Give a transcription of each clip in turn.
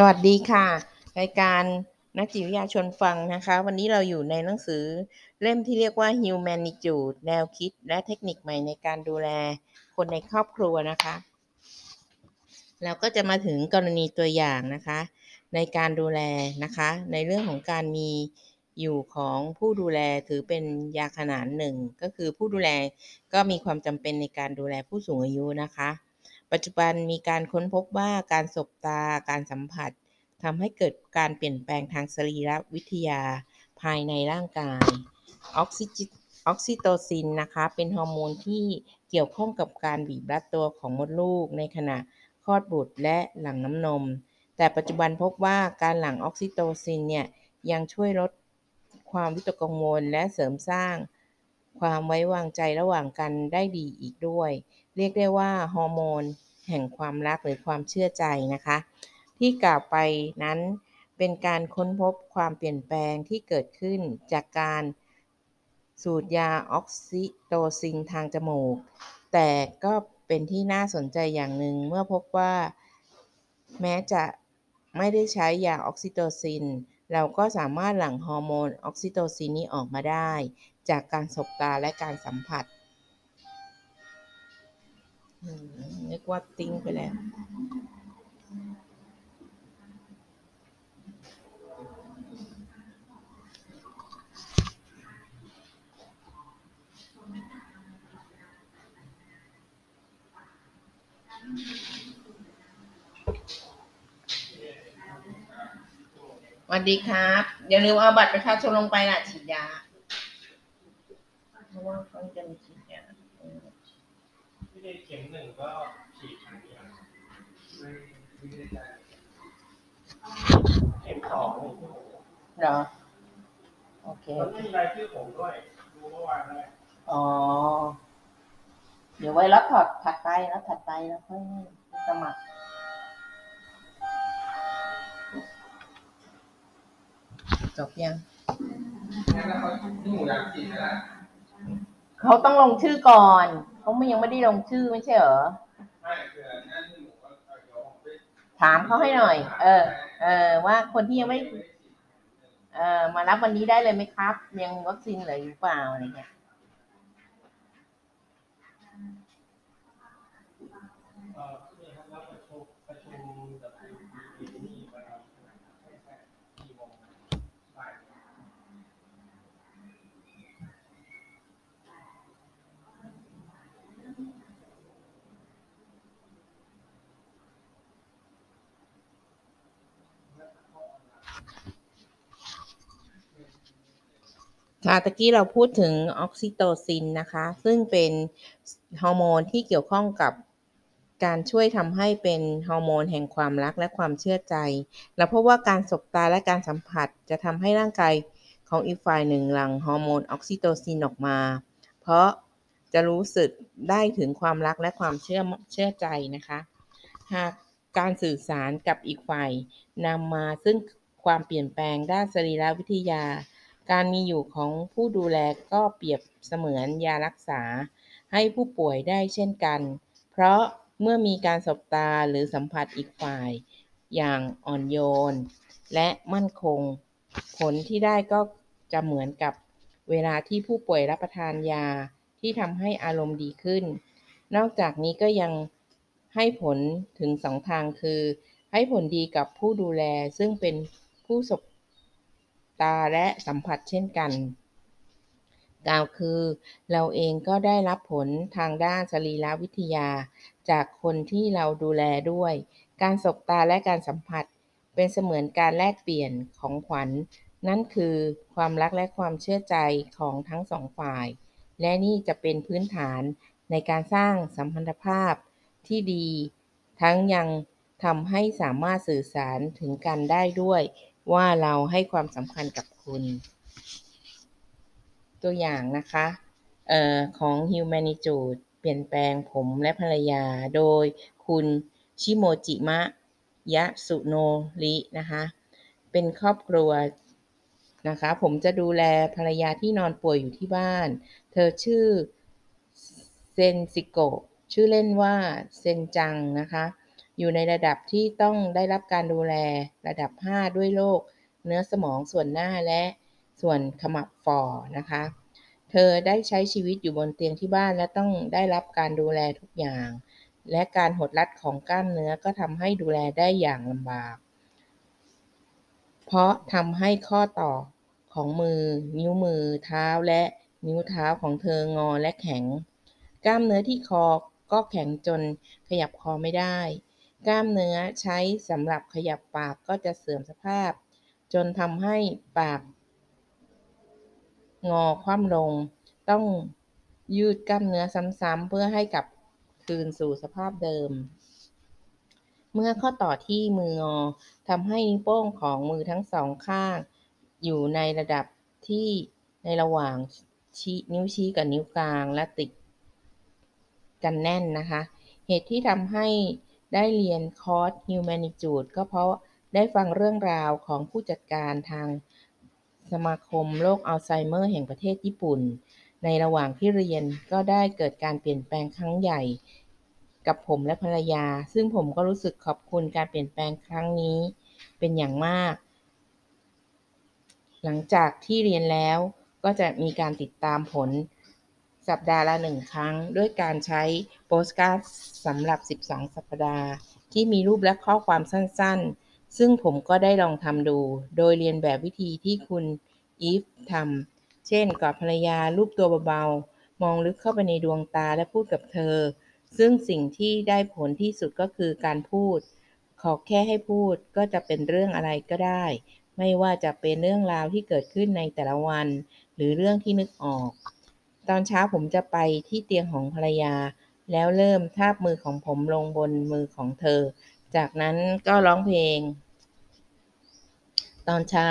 สวัสดีค่ะ รายการนักจิตวิทยาชวนฟังนะคะ วันนี้เราอยู่ในหนังสือเล่มที่เรียกว่า Humanitude แนวคิดและเทคนิคใหม่ในการดูแลคนในครอบครัวนะคะเราก็จะมาถึงกรณีตัวอย่างนะคะ ในการดูแลนะคะ ในเรื่องของการมีอยู่ของผู้ดูแลถือเป็นยาขนานหนึ่งก็คือผู้ดูแลก็มีความจำเป็นในการดูแลผู้สูงอายุนะคะ ปัจจุบันมีการค้นพบว่าการสบตาการสัมผัสทำให้เกิดการเปลี่ยนแปลงทางสรีรวิทยาภายในร่างกาย ออกซิจออกซิโตซินนะคะเป็นฮอร์โมนที่เกี่ยวข้องกับการบีบรัดตัวของมดลูกในขณะคลอดบุตรและหลั่งน้ำนม แต่ปัจจุบันพบว่าการหลั่งออกซิโตซินเนี่ยยังช่วยลดความวิตกกังวลและเสริมสร้างความไว้วางใจระหว่างกันได้ดีอีกด้วย เรียกได้ว่าฮอร์โมนแห่งความรักหรือความเชื่อใจนะคะ ที่กล่าวไปนั้นเป็นการค้นพบความเปลี่ยนแปลงที่เกิดขึ้นจากการสูดยาออกซิโตซินทางจมูก แต่ก็เป็นที่น่าสนใจอย่างหนึ่งเมื่อพบว่า แม้จะไม่ได้ใช้ยาออกซิโตซิน เราก็สามารถหลั่งฮอร์โมนออกซิโตซินนี้ออกมาได้ จากการสบตาและการสัมผัส นึกว่าติ้งไปแล้ว สวัสดีครับ อย่าลืมเอาบัตรประชาชนลงไปนะฉีดยา เพราะว่าเขาจะมีฉีดยา ที่ได้เข็มหนึ่งก็ฉีดครั้งเดียวไม่ไม่ได้จ่ายเข็มสองนี่เหรอโอเคมันไม่มีรายชื่อผมด้วย ดูเมื่อวานแล้วอ๋อ เดี๋ยวไว้รับถอดถัดไปรับถัดไปแล้วค่อยสมัครจบยังงั้นแล้วเขาที่หมูอยากฉีดนะเขาต้องลงชื่อก่อน เขาไม่ยังไม่ได้ลงชื่อไม่ใช่เหรอถามเขาให้หน่อย เออ เออ ว่าคนที่ยังไม่ เออมารับวันนี้ได้เลยไหมครับ ยังวัคซีนเหลืออยู่เปล่าอะไรเงี้ย เอ่อนี่ครับแล้วประชุมประชุมกับที่นี่มาทำใช่ใช่กี่โมงบ่าย ค่ะตะกี้เราพูดถึงออกซิโตซินนะคะ ซึ่งเป็นฮอร์โมนที่เกี่ยวข้องกับการช่วยทำให้เป็นฮอร์โมนแห่งความรักและความเชื่อใจเราพบว่าการสบตาและการสัมผัสจะทำให้ร่างกายของอีกฝ่ายหนึ่งหลั่งฮอร์โมนออกซิโตซินออกมา เพราะจะรู้สึกได้ถึงความรักและความเชื่อเชื่อใจนะคะ หากการสื่อสารกับอีกฝ่ายนำมาซึ่งความเปลี่ยนแปลงด้านสรีรวิทยา การมีอยู่ของผู้ดูแลก็เปรียบเสมือนยารักษาให้ผู้ป่วยได้เช่นกัน เพราะเมื่อมีการสบตาหรือสัมผัสอีกฝ่าย อย่างอ่อนโยน และมั่นคง ผลที่ได้ก็จะเหมือนกับเวลาที่ผู้ป่วยรับประทานยาที่ทำให้อารมณ์ดีขึ้น นอกจากนี้ก็ยังให้ผลถึงสองทางคือ ให้ผลดีกับผู้ดูแลซึ่งเป็นผู้สบ ตาและสัมผัสเช่นกัน กล่าวคือเราเองก็ได้รับผลทางด้านสรีรวิทยา จากคนที่เราดูแลด้วย การสบตาและการสัมผัส เป็นเสมือนการแลกเปลี่ยนของขวัญนั่นคือความรักและความเชื่อใจของทั้งสองฝ่าย และนี่จะเป็นพื้นฐานในการสร้างสัมพันธภาพที่ดี ทั้งยังทำให้สามารถสื่อสารถึงกันได้ด้วย ว่าเราให้ความสำคัญกับคุณ ตัวอย่างนะคะออของ Humanitude เปลี่ยนแปลงผมและภรรยา โดยคุณชิโมจิมะยะสุโนรินะคะ เป็นครอบครัวนะคะ ผมจะดูแลภรรยาที่นอนป่วยอยู่ที่บ้าน เธอชื่อเซนซิโกชื่อเล่นว่าเซนจังนะคะ อยู่ในระดับที่ต้องได้รับการดูแลระดับ 5 ด้วยโรคเนื้อสมองส่วนหน้าและส่วนขมับฝ่อนะคะ เธอได้ใช้ชีวิตอยู่บนเตียงที่บ้านและต้องได้รับการดูแลทุกอย่าง และการหดรัดของกล้ามเนื้อก็ทำให้ดูแลได้อย่างลำบาก เพราะทำให้ข้อต่อของมือ นิ้วมือ เท้าและนิ้วเท้าของเธองอและแข็ง กล้ามเนื้อที่คอก็แข็งจนขยับคอไม่ได้ กล้ามเนื้อใช้สำหรับขยับปากก็จะเสื่อมสภาพ จนทำให้ปาก งอคว่ำลง ต้องยืดกล้ามเนื้อซ้ำๆเพื่อให้กลับคืนสู่สภาพเดิม เมื่อข้อต่อที่มืองอทำให้นิ้วโป้งของมือทั้งสองข้าง อยู่ในระดับที่ในระหว่างชี้นิ้วชี้กับนิ้วกลางและติดกันแน่นนะคะ เหตุที่ทำให้ ได้เรียนคอร์ส Humanitude ก็เพราะได้ฟังเรื่องราวของผู้จัดการทางสมาคมโรคอัลไซเมอร์แห่งประเทศญี่ปุ่น ในระหว่างที่เรียนก็ได้เกิดการเปลี่ยนแปลงครั้งใหญ่ กับผมและภรรยา ซึ่งผมก็รู้สึกขอบคุณการเปลี่ยนแปลงครั้งนี้ เป็นอย่างมาก หลังจากที่เรียนแล้วก็จะมีการติดตามผล สัปดาห์ละหนึ่งครั้ง ด้วยการใช้โปสการ์ดสำหรับ 12 สัปดาห์ ที่มีรูปและข้อความสั้นๆ ซึ่งผมก็ได้ลองทำดู โดยเรียนแบบวิธีที่คุณอีฟทำเช่นกอดภรรยารูปตัวเบาๆ มองลึกเข้าไปในดวงตาและพูดกับเธอ ซึ่งสิ่งที่ได้ผลที่สุดก็คือการพูด ขอแค่ให้พูดก็จะเป็นเรื่องอะไรก็ได้ ไม่ว่าจะเป็นเรื่องราวที่เกิดขึ้นในแต่ละวัน หรือเรื่องที่นึกออก ตอนเช้าผมจะไปที่เตียงของภรรยา แล้วเริ่มทาบมือของผมลงบนมือของเธอ จากนั้นก็ร้องเพลง ตอนเช้า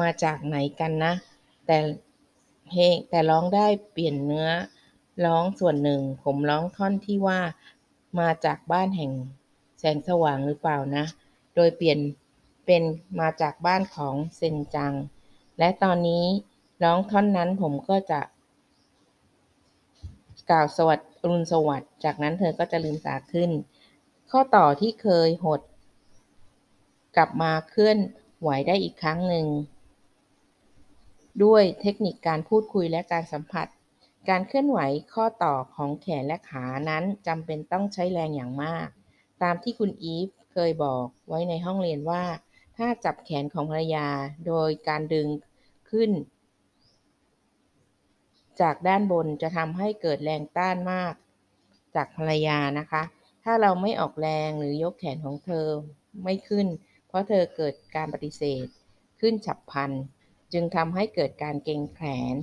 มาจากไหนกันนะ แต่เพลงแต่ร้องได้เปลี่ยนเนื้อร้องส่วนหนึ่ง ผมร้องท่อนที่ว่ามาจากบ้านแห่งแสงสว่างหรือเปล่านะ โดยเปลี่ยนเป็นมาจากบ้านของเซนจัง และตอนนี้ร้องท่อนนั้นผมก็จะ กล่าวสวัสดิ์รุณสวัสดิ์จากนั้นเธอก็จะลืมตาขึ้น ข้อต่อที่เคยหด กลับมาเคลื่อนไหวได้อีกครั้งหนึ่ง ด้วยเทคนิคการพูดคุยและการสัมผัส การเคลื่อนไหวข้อต่อของแขนและขานั้นจำเป็นต้องใช้แรงอย่างมาก ตามที่คุณอีฟเคยบอกไว้ในห้องเรียนว่า ถ้าจับแขนของภรรยาโดยการดึงขึ้น จากด้านบนจะทำให้เกิดแรงต้านมาก จากภรรยานะคะ ถ้าเราไม่ออกแรงหรือยกแขนของเธอไม่ขึ้น เพราะเธอเกิดการปฏิเสธ ขึ้นฉับพลัน จึงทำให้เกิดการเกรงแขน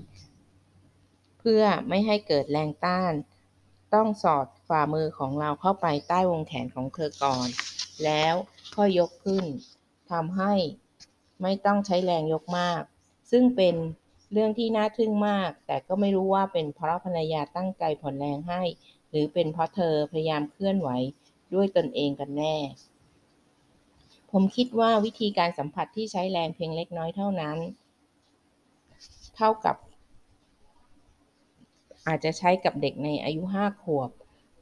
เพื่อไม่ให้เกิดแรงต้าน ต้องสอดฝ่ามือของเราเข้าไปใต้วงแขนของเธอก่อน แล้วค่อยยกขึ้นทำให้ไม่ต้องใช้แรงยกมาก ซึ่งเป็น เรื่องที่น่าทึ่งมาก แต่ก็ไม่รู้ว่าเป็นเพราะภรรยาตั้งใจผ่อนแรงให้ หรือเป็นเพราะเธอพยายามเคลื่อนไหวด้วยตนเองกันแน่ ผมคิดว่าวิธีการสัมผัสที่ใช้แรงเพียงเล็กน้อยเท่านั้น เท่ากับ อาจจะใช้กับเด็กในอายุห้าขวบ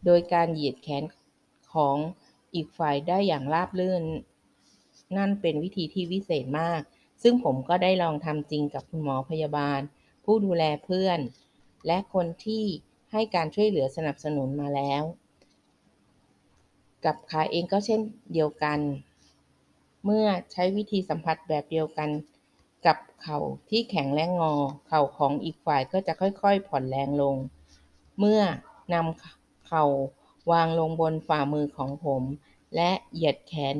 โดยการเหยียดแขนของอีกฝ่ายได้อย่างราบรื่น นั่นเป็นวิธีที่วิเศษมาก ซึ่งผมก็ได้ลองทำจริงกับคุณหมอพยาบาล ผู้ดูแลเพื่อน และคนที่ให้การช่วยเหลือสนับสนุนมาแล้ว กับขาเองก็เช่นเดียวกัน เมื่อใช้วิธีสัมผัสแบบเดียวกัน กับเข่าที่แข็งและงอ เข่าของอีกฝ่ายก็จะค่อยๆ ผ่อนแรงลง เมื่อนำเข่าวางลงบนฝ่ามือของผม และเหยียดแขน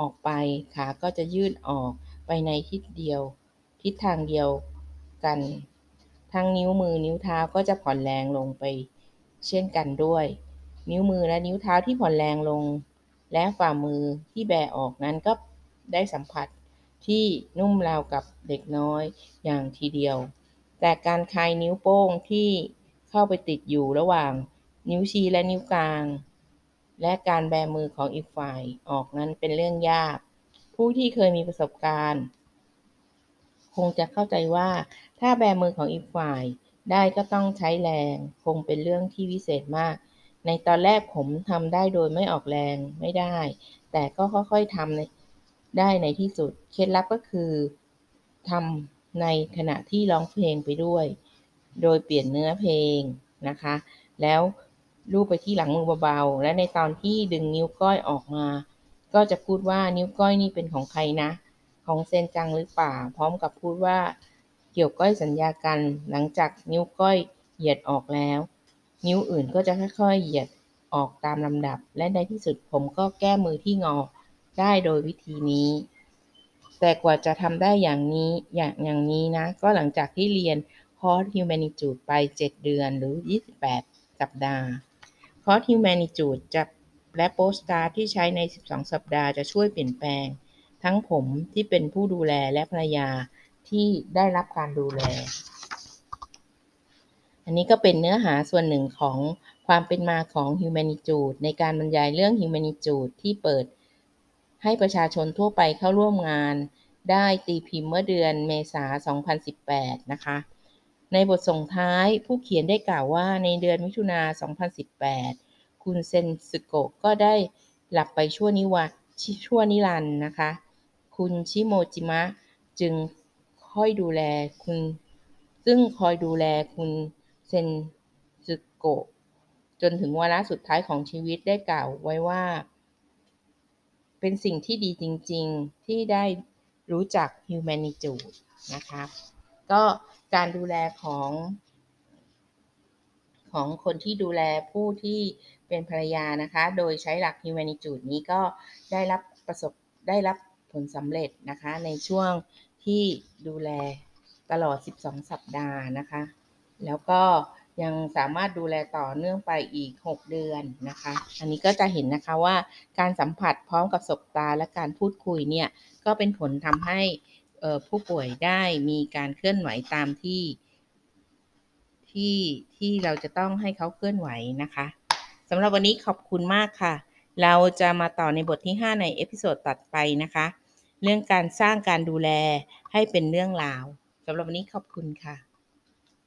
ออกไป ขาก็จะยืดออก ไปในทิศเดียว ทิศทางเดียวกัน ทั้งนิ้วมือนิ้วเท้าก็จะผ่อนแรงลงไป เช่นกันด้วย นิ้วมือและนิ้วเท้าที่ผ่อนแรงลง และฝ่ามือที่แบออกนั้นก็ได้สัมผัสที่นุ่มราวกับเด็กน้อยอย่างทีเดียว แต่การคลายนิ้วโป้งที่เข้าไปติดอยู่ระหว่างนิ้วชี้และนิ้วกลาง และการแบมือของอีกฝ่ายออกนั้นเป็นเรื่องยาก ผู้ที่เคยมีประสบการณ์ คงจะเข้าใจว่า ถ้าแบมือของอีกฝ่ายได้ก็ต้องใช้แรง คงเป็นเรื่องที่วิเศษมาก ในตอนแรกผมทำได้โดยไม่ออกแรงไม่ได้ แต่ก็ค่อยๆทำได้ในที่สุด เคล็ดลับก็คือทำในขณะที่ร้องเพลงไปด้วย โดยเปลี่ยนเนื้อเพลงนะคะ แล้วลูบไปที่หลังมือเบาๆ และในตอนที่ดึงนิ้วก้อยออกมา ก็จะพูดว่านิ้วก้อยนี่เป็นของใครนะ ของเซนจังหรือเปล่า พร้อมกับพูดว่า เกี่ยวก้อยสัญญากันหลังจากนิ้วก้อยเหยียดออกแล้ว นิ้วอื่นก็จะค่อยๆเหยียดออกตามลำดับ และในที่สุดผมก็แก้มือที่งอได้โดยวิธีนี้ แต่กว่าจะทำได้อย่างนี้อย่างอย่างนี้นะ ก็หลังจากที่เรียนคอร์ส Humanitude ไป 7 เดือนหรือ 28 สัปดาห์คอร์ส Humanitude จะ และโปสการ์ดที่ใช้ใน 12 สัปดาห์จะช่วยเปลี่ยนแปลง ทั้งผมที่เป็นผู้ดูแลและภรรยาที่ได้รับการดูแล อันนี้ก็เป็นเนื้อหาส่วนหนึ่งของความเป็นมาของ Humanitude ในการบรรยายเรื่อง Humanitude ที่เปิดให้ประชาชนทั่วไปเข้าร่วมงาน ได้ตีพิมพ์เมื่อเดือนเมษา 2018 นะคะ ในบทส่งท้ายผู้เขียนได้กล่าวว่าในเดือนมิถุนา 2018 คุณเซนสึโกะก็ได้หลับไปชั่วนิวัชั่วนิรันดร์นะคะ คุณชิโมจิมะจึงค่อยดูแลคุณ ซึ่งคอยดูแลคุณเซนสึโกะจนถึงวาระสุดท้ายของชีวิตได้กล่าวไว้ว่า เป็นสิ่งที่ดีจริง ๆ ที่ได้รู้จัก Humanitude นะคะ ก็การดูแลของ ของคนที่ดูแลผู้ที่เป็นภรรยานะคะ โดยใช้หลัก Humanitude นี้ก็ได้รับประสบได้รับผลสำเร็จนะคะ ในช่วงที่ดูแลตลอด 12 สัปดาห์นะคะ แล้วก็ยังสามารถดูแลต่อเนื่องไปอีก 6 เดือนนะคะ อันนี้ก็จะเห็นนะคะว่าการสัมผัสพร้อมกับสบตาและการพูดคุยเนี่ย ก็เป็นผลทำให้ผู้ป่วยได้มีการเคลื่อนไหวตามที่ ที่ที่เราจะต้องให้เขาเคลื่อนไหวนะคะสำหรับวันนี้ขอบคุณมากค่ะ เราจะมาต่อในบทที่ 5 ใน episode ถัดไปนะคะ เรื่องการสร้างการดูแลให้เป็นเรื่องราวสำหรับวันนี้ขอบคุณค่ะ